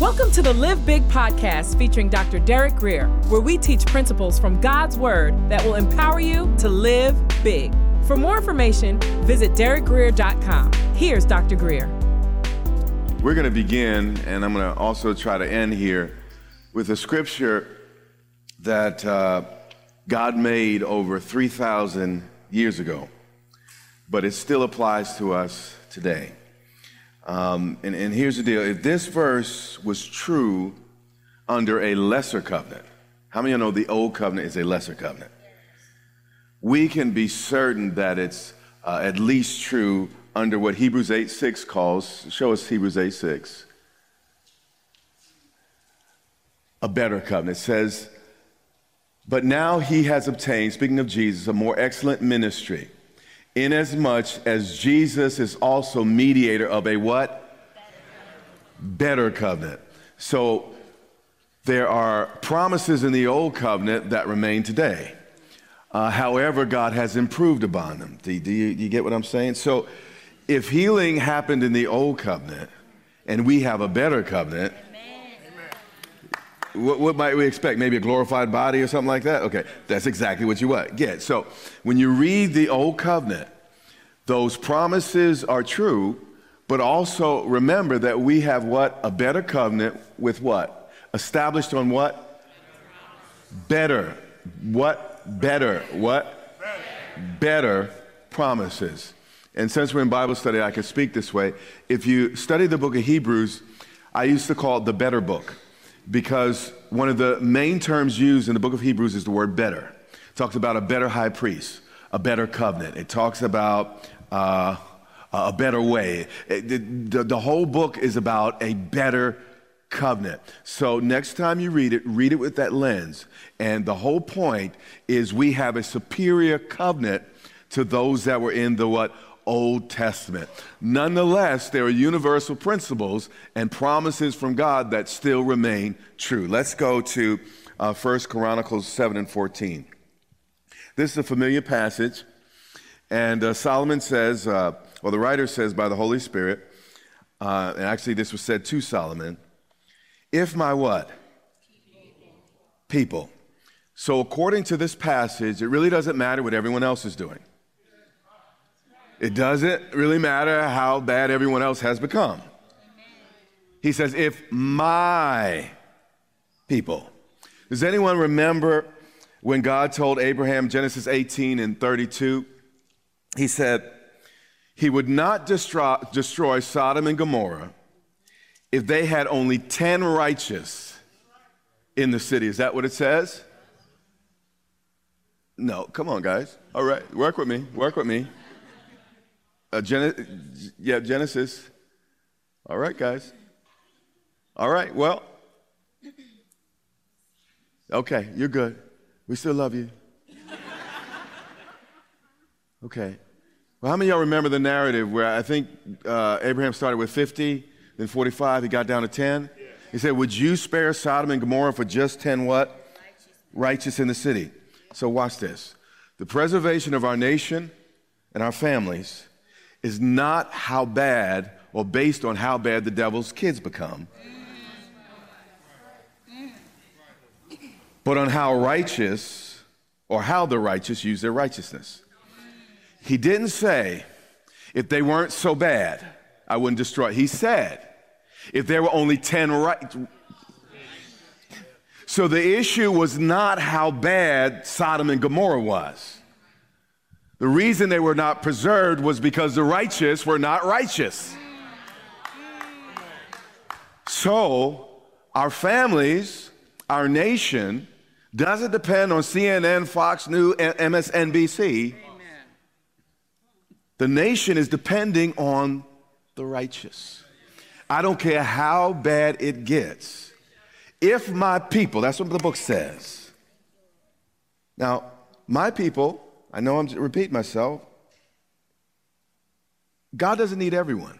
Welcome to the Live Big podcast featuring Dr. Derek Grier, where we teach principles from God's Word that will empower you to live big. For more information, visit derekgrier.com. Here's Dr. Grier. We're going to begin, and I'm going to also try to end here with a scripture that uh, God made over 3,000 years ago, but it still applies to us today. Um, and, and here's the deal if this verse was true under a lesser covenant, how many of you know the old covenant is a lesser covenant? We can be certain that it's uh, at least true under what Hebrews 8 6 calls. Show us Hebrews 8 6. A better covenant. It says, But now he has obtained, speaking of Jesus, a more excellent ministry inasmuch as Jesus is also mediator of a what? Better covenant. So there are promises in the old covenant that remain today. Uh, however, God has improved upon them. Do, do, you, do you get what I'm saying? So if healing happened in the old covenant and we have a better covenant, what, what, might we expect? Maybe a glorified body or something like that? Okay, that's exactly what you what get. So when you read the old covenant, those promises are true, but also remember that we have what? A better covenant with what? Established on what? Better. What? Better. What? Better promises. And since we're in Bible study, I can speak this way. If you study the book of Hebrews, I used to call it the better book because one of the main terms used in the book of Hebrews is the word better. It talks about a better high priest, a better covenant. It talks about uh, a better way. It, the, the whole book is about a better covenant. So next time you read it, read it with that lens. And the whole point is we have a superior covenant to those that were in the what? Old Testament. Nonetheless, there are universal principles and promises from God that still remain true. Let's go to uh, 1 Chronicles 7 and 14. This is a familiar passage, and uh, Solomon says, uh, well, the writer says by the Holy Spirit, uh, and actually this was said to Solomon, if my what? People. So according to this passage, it really doesn't matter what everyone else is doing. It doesn't really matter how bad everyone else has become. He says, if my people. Does anyone remember when God told Abraham, Genesis 18 and 32? He said, He would not destroy, destroy Sodom and Gomorrah if they had only 10 righteous in the city. Is that what it says? No, come on, guys. All right, work with me. Work with me. Uh, Gen- yeah, Genesis. All right, guys. All right, well. Okay, you're good. We still love you. Okay. Well, how many of y'all remember the narrative where I think uh, Abraham started with 50, then 45, he got down to 10? He said, Would you spare Sodom and Gomorrah for just 10 what? Righteous, Righteous in the city. So watch this. The preservation of our nation and our families is not how bad or based on how bad the devil's kids become, but on how righteous or how the righteous use their righteousness. He didn't say, if they weren't so bad, I wouldn't destroy. He said, if there were only 10 right. So the issue was not how bad Sodom and Gomorrah was. The reason they were not preserved was because the righteous were not righteous. So, our families, our nation, doesn't depend on CNN, Fox News, MSNBC. The nation is depending on the righteous. I don't care how bad it gets. If my people, that's what the book says. Now, my people, I know I'm repeating myself, God doesn't need everyone.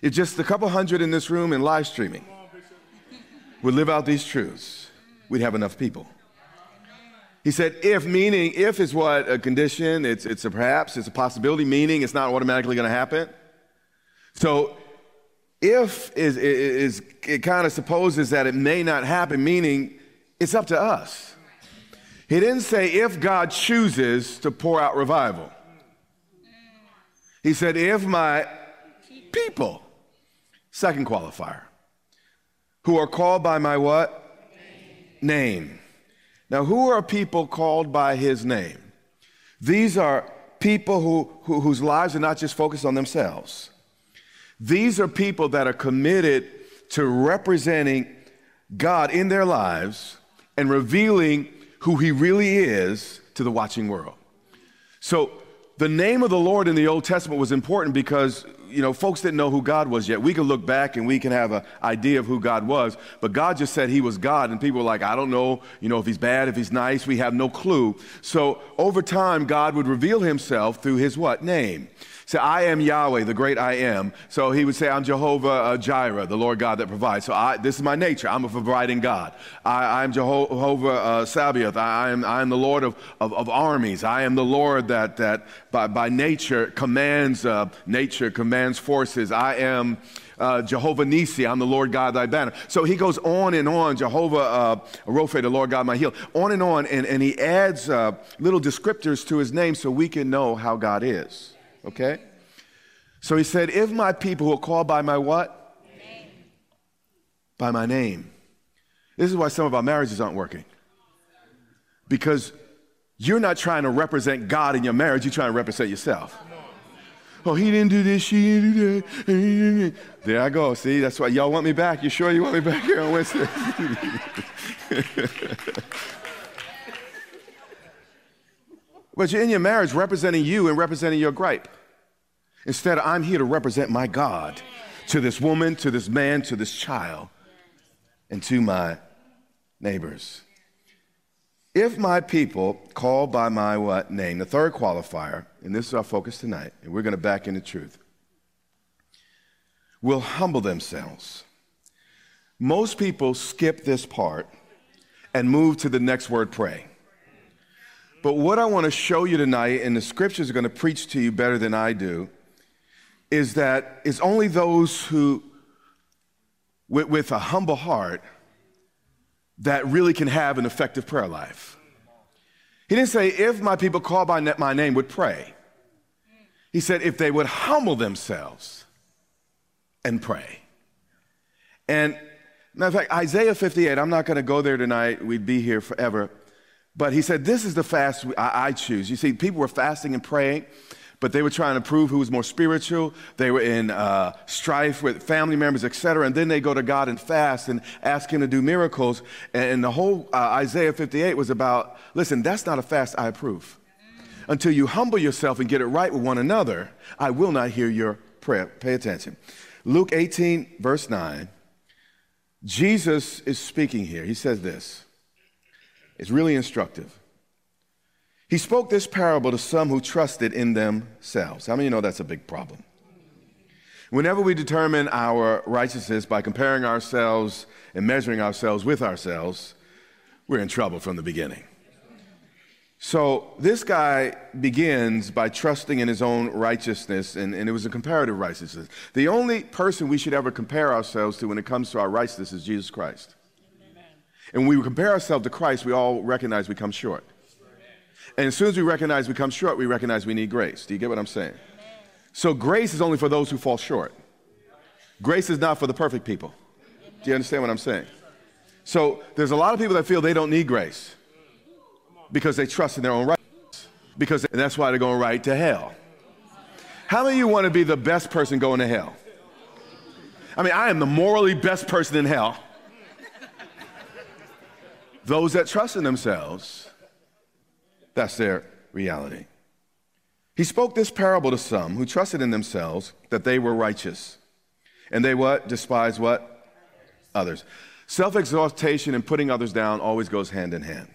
If just a couple hundred in this room and live streaming would live out these truths, we'd have enough people. He said, if, meaning, if is what a condition, it's, it's a perhaps, it's a possibility, meaning it's not automatically going to happen. So If is, is it kind of supposes that it may not happen, meaning it's up to us. He didn't say if God chooses to pour out revival. He said, if my people, second qualifier, who are called by my what? Name. name. Now, who are people called by his name? These are people who, who, whose lives are not just focused on themselves. These are people that are committed to representing God in their lives and revealing who he really is to the watching world. So, the name of the Lord in the Old Testament was important because you know, folks didn't know who God was yet. We can look back and we can have an idea of who God was, but God just said he was God, and people were like, I don't know, you know, if he's bad, if he's nice, we have no clue. So over time, God would reveal himself through his what? Name. Say, I am Yahweh, the great I am. So he would say, I'm Jehovah uh, Jireh, the Lord God that provides. So I, this is my nature. I'm a providing God. I, am Jehovah uh, Sabaoth. I, am, I am the Lord of, of, of, armies. I am the Lord that, that by, by nature commands, uh, nature commands forces. I am uh, Jehovah Nisi, I'm the Lord God thy banner. So he goes on and on, Jehovah uh, Rophe, the Lord God my heal, on and on, and, and he adds uh, little descriptors to his name so we can know how God is. Okay? So he said, If my people who are called by my what? Name. By my name. This is why some of our marriages aren't working. Because you're not trying to represent God in your marriage, you're trying to represent yourself. Oh, he didn't do this, she didn't do that. There I go. See, that's why y'all want me back. You sure you want me back here on Wednesday? But you're in your marriage representing you and representing your gripe. Instead, I'm here to represent my God to this woman, to this man, to this child, and to my neighbors. If my people call by my what name, the third qualifier, and this is our focus tonight, and we're going to back into truth, will humble themselves. Most people skip this part and move to the next word pray. But what I want to show you tonight, and the scriptures are going to preach to you better than I do, is that it's only those who, with, with a humble heart, that really can have an effective prayer life. He didn't say, if my people call by my name would pray. He said, if they would humble themselves and pray. And matter of fact, Isaiah 58, I'm not going to go there tonight. We'd be here forever. But he said, This is the fast I, choose. You see, people were fasting and praying, but they were trying to prove who was more spiritual. They were in uh, strife with family members, etc. And then they go to God and fast and ask Him to do miracles. And the whole uh, Isaiah 58 was about listen, that's not a fast I approve. Until you humble yourself and get it right with one another, I will not hear your prayer. Pay attention. Luke 18, verse 9. Jesus is speaking here. He says this. It's really instructive. He spoke this parable to some who trusted in themselves. How many of you know that's a big problem? Whenever we determine our righteousness by comparing ourselves and measuring ourselves with ourselves, we're in trouble from the beginning. So this guy begins by trusting in his own righteousness, and, and, it was a comparative righteousness. The only person we should ever compare ourselves to when it comes to our righteousness is Jesus Christ. And when we compare ourselves to Christ, we all recognize we come short. And as soon as we recognize we come short, we recognize we need grace. Do you get what I'm saying? So grace is only for those who fall short. Grace is not for the perfect people. Do you understand what I'm saying? So there's a lot of people that feel they don't need grace because they trust in their own righteousness. Because and that's why they're going right to hell. How many of you want to be the best person going to hell? I mean, I am the morally best person in hell. Those that trust in themselves, that's their reality. He spoke this parable to some who trusted in themselves that they were righteous. And they what? Despise what? Others. Self exaltation and putting others down always goes hand in hand.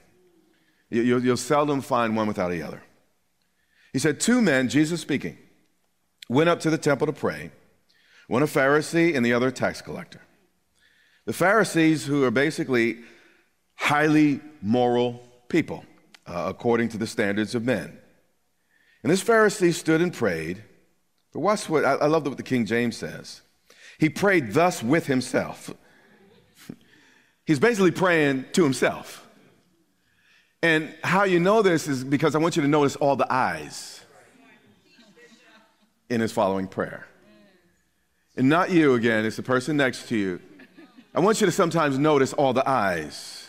You'll, you'll seldom find one without the other. He said, Two men, Jesus speaking, went up to the temple to pray, one a Pharisee and the other a tax collector. The Pharisees, who are basically highly moral people, uh, according to the standards of men. And this Pharisee stood and prayed. But watch what I, I love what the King James says. He prayed thus with himself. He's basically praying to himself. And how you know this is because I want you to notice all the eyes in his following prayer. And not you again, it's the person next to you. I want you to sometimes notice all the eyes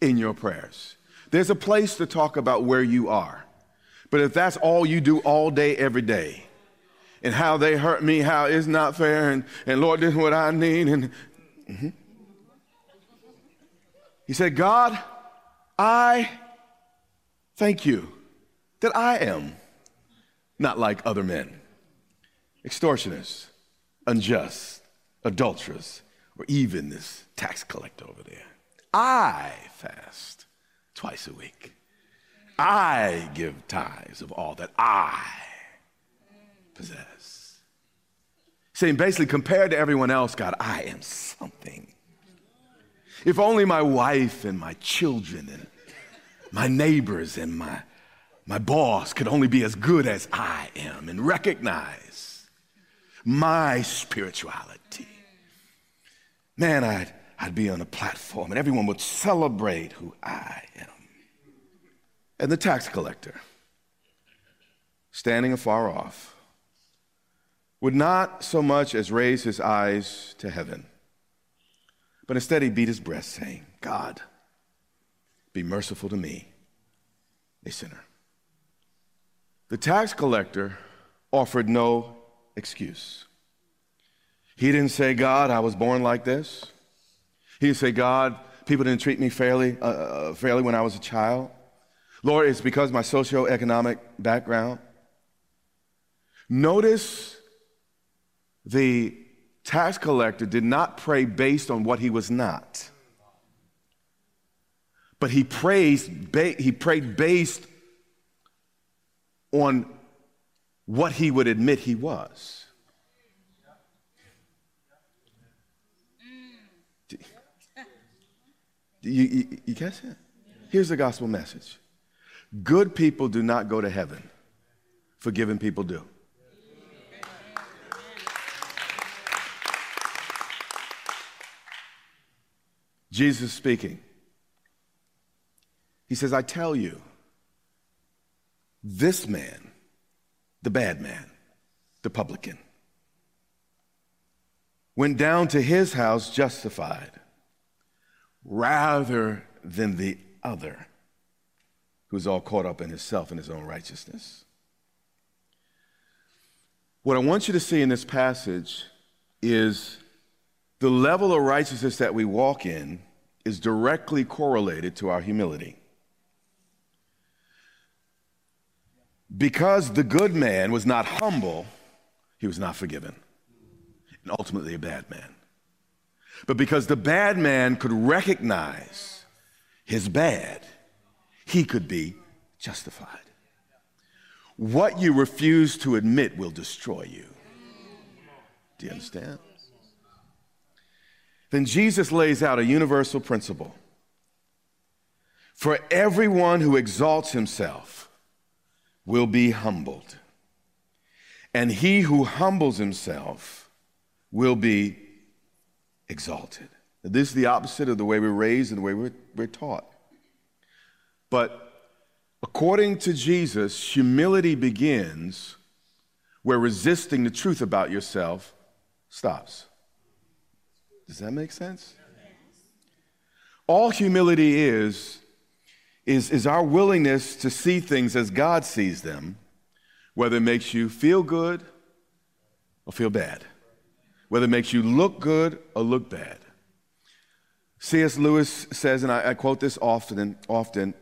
in your prayers. There's a place to talk about where you are. But if that's all you do all day, every day, and how they hurt me, how it's not fair, and, and Lord, this is what I need, and mm-hmm. he said, God, I thank you that I am not like other men, extortionists, unjust, adulterers, or even this tax collector over there. I fast twice a week. I give tithes of all that I possess. Saying basically, compared to everyone else, God, I am something. If only my wife and my children and my neighbors and my, my boss could only be as good as I am and recognize my spirituality. Man, I'd, I'd be on a platform and everyone would celebrate who I am. And the tax collector, standing afar off, would not so much as raise his eyes to heaven but instead, he beat his breast, saying, God, be merciful to me, a sinner. The tax collector offered no excuse. He didn't say, God, I was born like this. He didn't say, God, people didn't treat me fairly, uh, uh fairly when I was a child. Lord, it's because my socioeconomic background. Notice the tax collector did not pray based on what he was not. But he prays, he prayed based on what he would admit he was. You, you, you catch that? Here's the gospel message good people do not go to heaven, forgiven people do. Jesus speaking. He says, I tell you, this man, the bad man, the publican, went down to his house justified rather than the other who's all caught up in himself and his own righteousness. What I want you to see in this passage is the level of righteousness that we walk in is directly correlated to our humility. Because the good man was not humble, he was not forgiven, and ultimately a bad man. But because the bad man could recognize his bad, he could be justified. What you refuse to admit will destroy you. Do you understand? then Jesus lays out a universal principle. For everyone who exalts himself will be humbled, and he who humbles himself will be exalted. This is the opposite of the way we're raised and the way we're, we're taught. But according to Jesus, humility begins where resisting the truth about yourself stops. Does that make sense? All humility is, is, is our willingness to see things as God sees them, whether it makes you feel good or feel bad, whether it makes you look good or look bad. C.S. Lewis says, and I, I quote this often, often,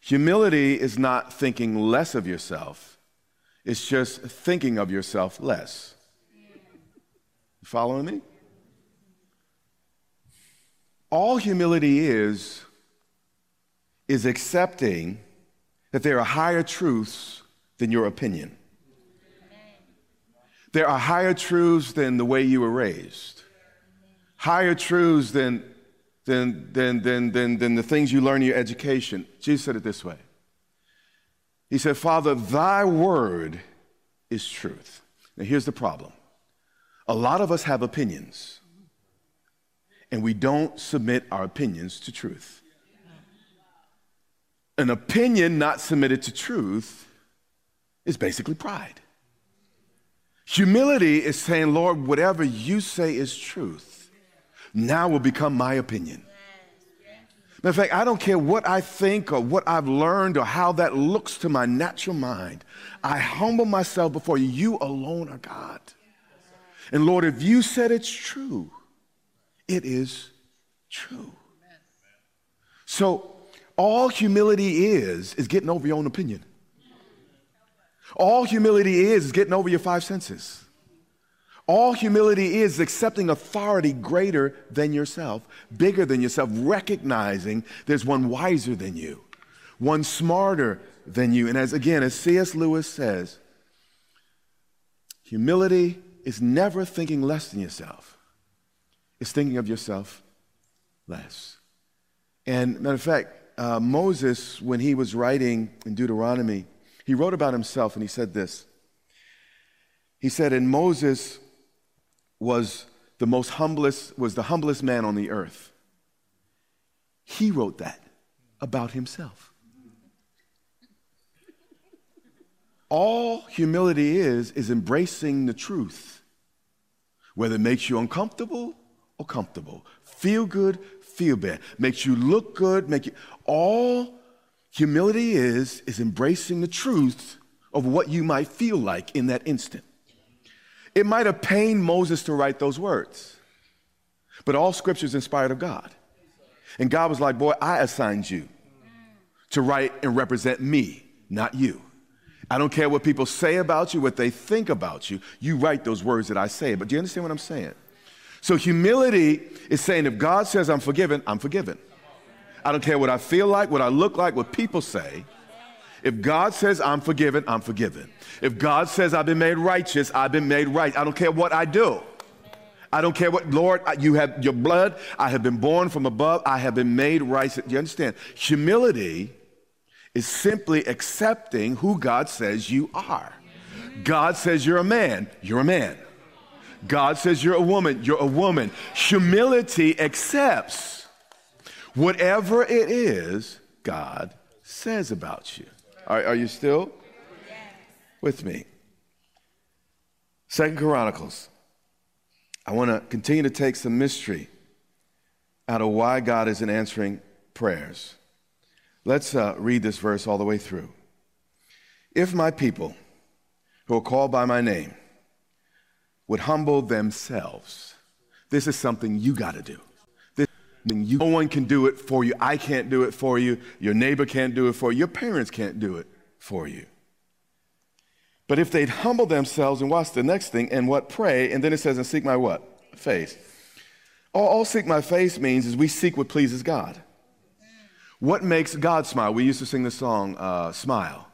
humility is not thinking less of yourself, it's just thinking of yourself less. You following me? All humility is, is accepting that there are higher truths than your opinion. There are higher truths than the way you were raised, higher truths than, than, than, than, than, than the things you learn in your education. Jesus said it this way He said, Father, thy word is truth. Now here's the problem A lot of us have opinions, and we don't submit our opinions to truth. An opinion not submitted to truth is basically pride. Humility is saying, Lord, whatever you say is truth, now will become my opinion. Matter of fact, I don't care what I think or what I've learned or how that looks to my natural mind. I humble myself before you. You alone are God. And Lord, if you said it's true, it is true. So, all humility is, is getting over your own opinion. All humility is, is getting over your five senses. All humility is accepting authority greater than yourself, bigger than yourself, recognizing there's one wiser than you, one smarter than you. And as again, as C.S. Lewis says, humility is never thinking less than yourself, it's thinking of yourself less. And matter of fact, uh, Moses, when he was writing in Deuteronomy, he wrote about himself and he said this. He said, And Moses was the most humblest, was the humblest man on the earth. He wrote that about himself. All humility is, is embracing the truth, whether it makes you uncomfortable or comfortable, feel good, feel bad, makes you look good, make you, all humility is, is embracing the truth of what you might feel like in that instant. It might have pained Moses to write those words, but all scripture is inspired of God. And God was like, Boy, I assigned you to write and represent me, not you. I don't care what people say about you, what they think about you. You write those words that I say. But do you understand what I'm saying? So, humility is saying if God says I'm forgiven, I'm forgiven. I don't care what I feel like, what I look like, what people say. If God says I'm forgiven, I'm forgiven. If God says I've been made righteous, I've been made right. I don't care what I do. I don't care what, Lord, you have your blood. I have been born from above. I have been made right. Do you understand? Humility is simply accepting who God says you are. God says you're a man, you're a man. God says you're a woman, you're a woman. Humility accepts whatever it is God says about you. Are, are you still with me? Second Chronicles. I want to continue to take some mystery out of why God isn't answering prayers. Let's uh, read this verse all the way through. If my people, who are called by my name, would humble themselves, this is something you got to do. You, no one can do it for you. I can't do it for you. Your neighbor can't do it for you. Your parents can't do it for you. But if they'd humble themselves and watch the next thing and what pray, and then it says, and seek my what? Face. All, all seek my face means is we seek what pleases God. What makes God smile? We used to sing the song, uh, Smile.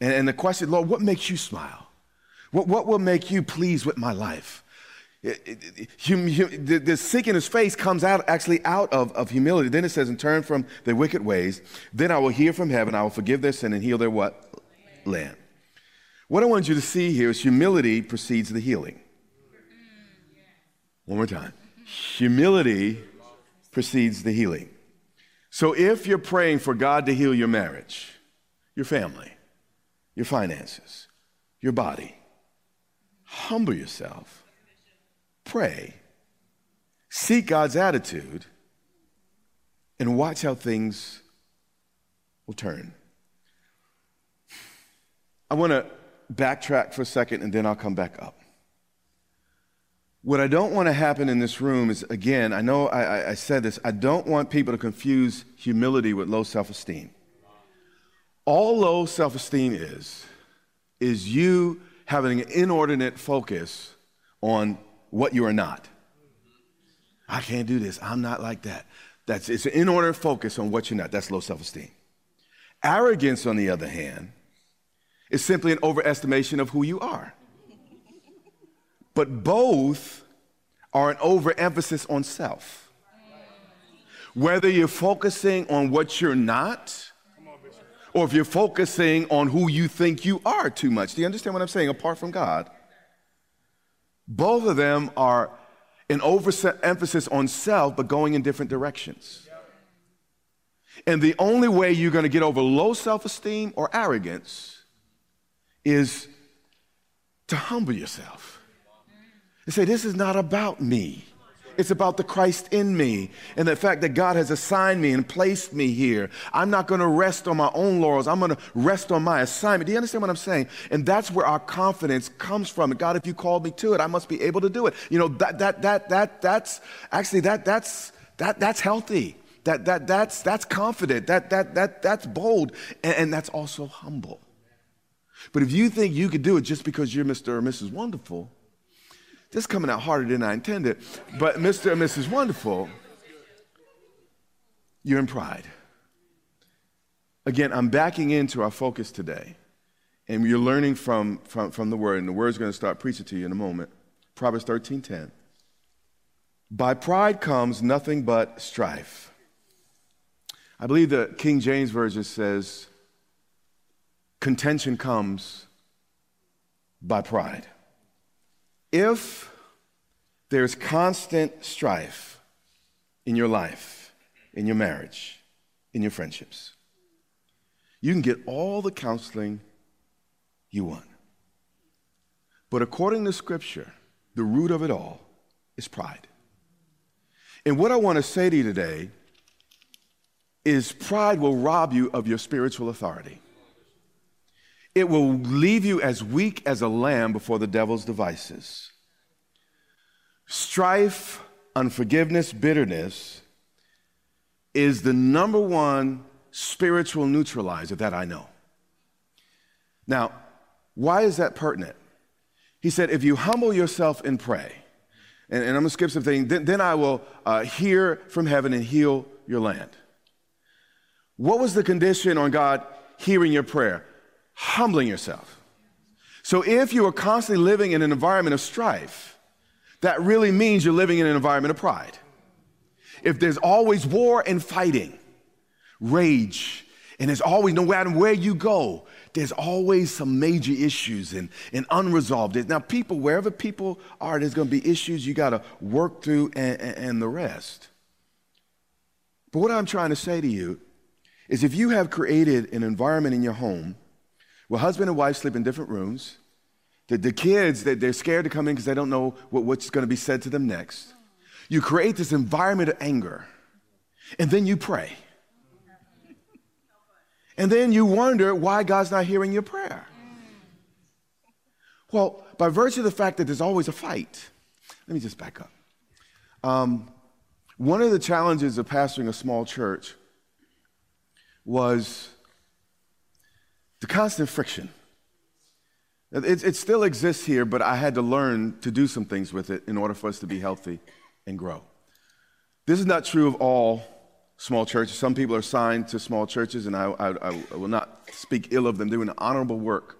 And, and the question, Lord, what makes you smile? What, what will make you pleased with my life? The, the in his face comes out actually out of, of humility. Then it says, and turn from their wicked ways. Then I will hear from heaven. I will forgive their sin and heal their what? Land. What I want you to see here is humility precedes the healing. One more time. Humility precedes the healing. So if you're praying for God to heal your marriage, your family, your finances, your body, humble yourself pray, seek God's attitude, and watch how things will turn. I want to backtrack for a second and then I'll come back up. What I don't want to happen in this room is, again, I know I, I said this, I don't want people to confuse humility with low self esteem. All low self esteem is, is you having an inordinate focus on what you are not. I can't do this. I'm not like that. That's it's an inordinate focus on what you're not. That's low self-esteem. Arrogance, on the other hand, is simply an overestimation of who you are. But both are an overemphasis on self. Whether you're focusing on what you're not, or if you're focusing on who you think you are too much. Do you understand what I'm saying? Apart from God, Both of them are an overemphasis on self, but going in different directions. And the only way you're going to get over low self esteem or arrogance is to humble yourself and say, This is not about me. It's about the Christ in me and the fact that God has assigned me and placed me here. I'm not going to rest on my own laurels. I'm going to rest on my assignment. Do you understand what I'm saying? And that's where our confidence comes from. God, if you called me to it, I must be able to do it. You know, that, that, that, that, that's actually, that, that's, that, that's healthy. That, that, that's, that's confident. That, that, that, that's bold. And, and that's also humble. But if you think you could do it just because you're Mr. or Mrs. Wonderful, this is coming out harder than I intended. But Mr. and Mrs. Wonderful, you're in pride. Again, I'm backing into our focus today. And you're learning from, from, from the word, and the word's going to start preaching to you in a moment. Proverbs 13 10. By pride comes nothing but strife. I believe the King James Version says, contention comes by pride. If there's constant strife in your life, in your marriage, in your friendships, you can get all the counseling you want. But according to Scripture, the root of it all is pride. And what I want to say to you today is pride will rob you of your spiritual authority. It will leave you as weak as a lamb before the devil's devices. Strife, unforgiveness, bitterness is the number one spiritual neutralizer that I know. Now, why is that pertinent? He said, if you humble yourself and pray, and, and I'm gonna skip some things, then, then I will uh, hear from heaven and heal your land. What was the condition on God hearing your prayer? Humbling yourself. So if you are constantly living in an environment of strife, that really means you're living in an environment of pride. If there's always war and fighting, rage, and there's always, no matter where you go, there's always some major issues and, and unresolved. Now, people, wherever people are, there's going to be issues you got to work through and, and, and the rest. But what I'm trying to say to you is if you have created an environment in your home well, husband and wife sleep in different rooms. The, the kids, they, they're scared to come in because they don't know what, what's going to be said to them next. You create this environment of anger, and then you pray. And then you wonder why God's not hearing your prayer. Well, by virtue of the fact that there's always a fight, let me just back up. Um, one of the challenges of pastoring a small church was the constant friction. It, it, still exists here, but I had to learn to do some things with it in order for us to be healthy and grow. This is not true of all small churches. Some people are signed to small churches, and I, I, I will not speak ill of them doing honorable work.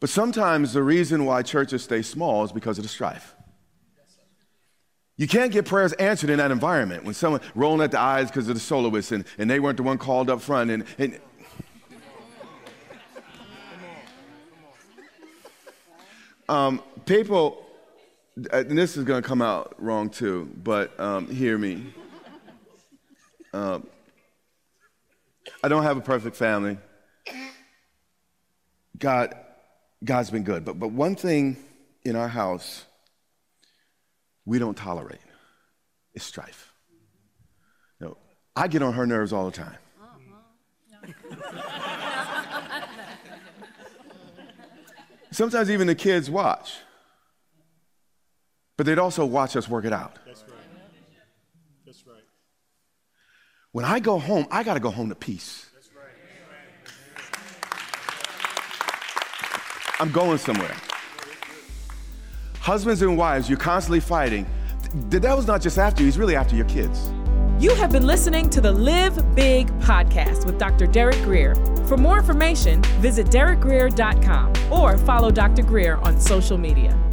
But sometimes the reason why churches stay small is because of the strife. You can't get prayers answered in that environment when someone rolling at the eyes because of the soloists and, and they weren't the one called up front. And, and Um, people, uh, and this is going to come out wrong too, but um, hear me. Um, I don't have a perfect family. God, God's been good, but but one thing in our house we don't tolerate is strife. You know, I get on her nerves all the time. Sometimes even the kids watch. But they'd also watch us work it out. That's right. That's right. When I go home, I got to go home to peace. That's right. I'm going somewhere. Husbands and wives, you're constantly fighting. The devil's not just after you, he's really after your kids. You have been listening to the Live Big podcast with Dr. Derek Grier. For more information, visit derekgrier.com or follow Dr. Grier on social media.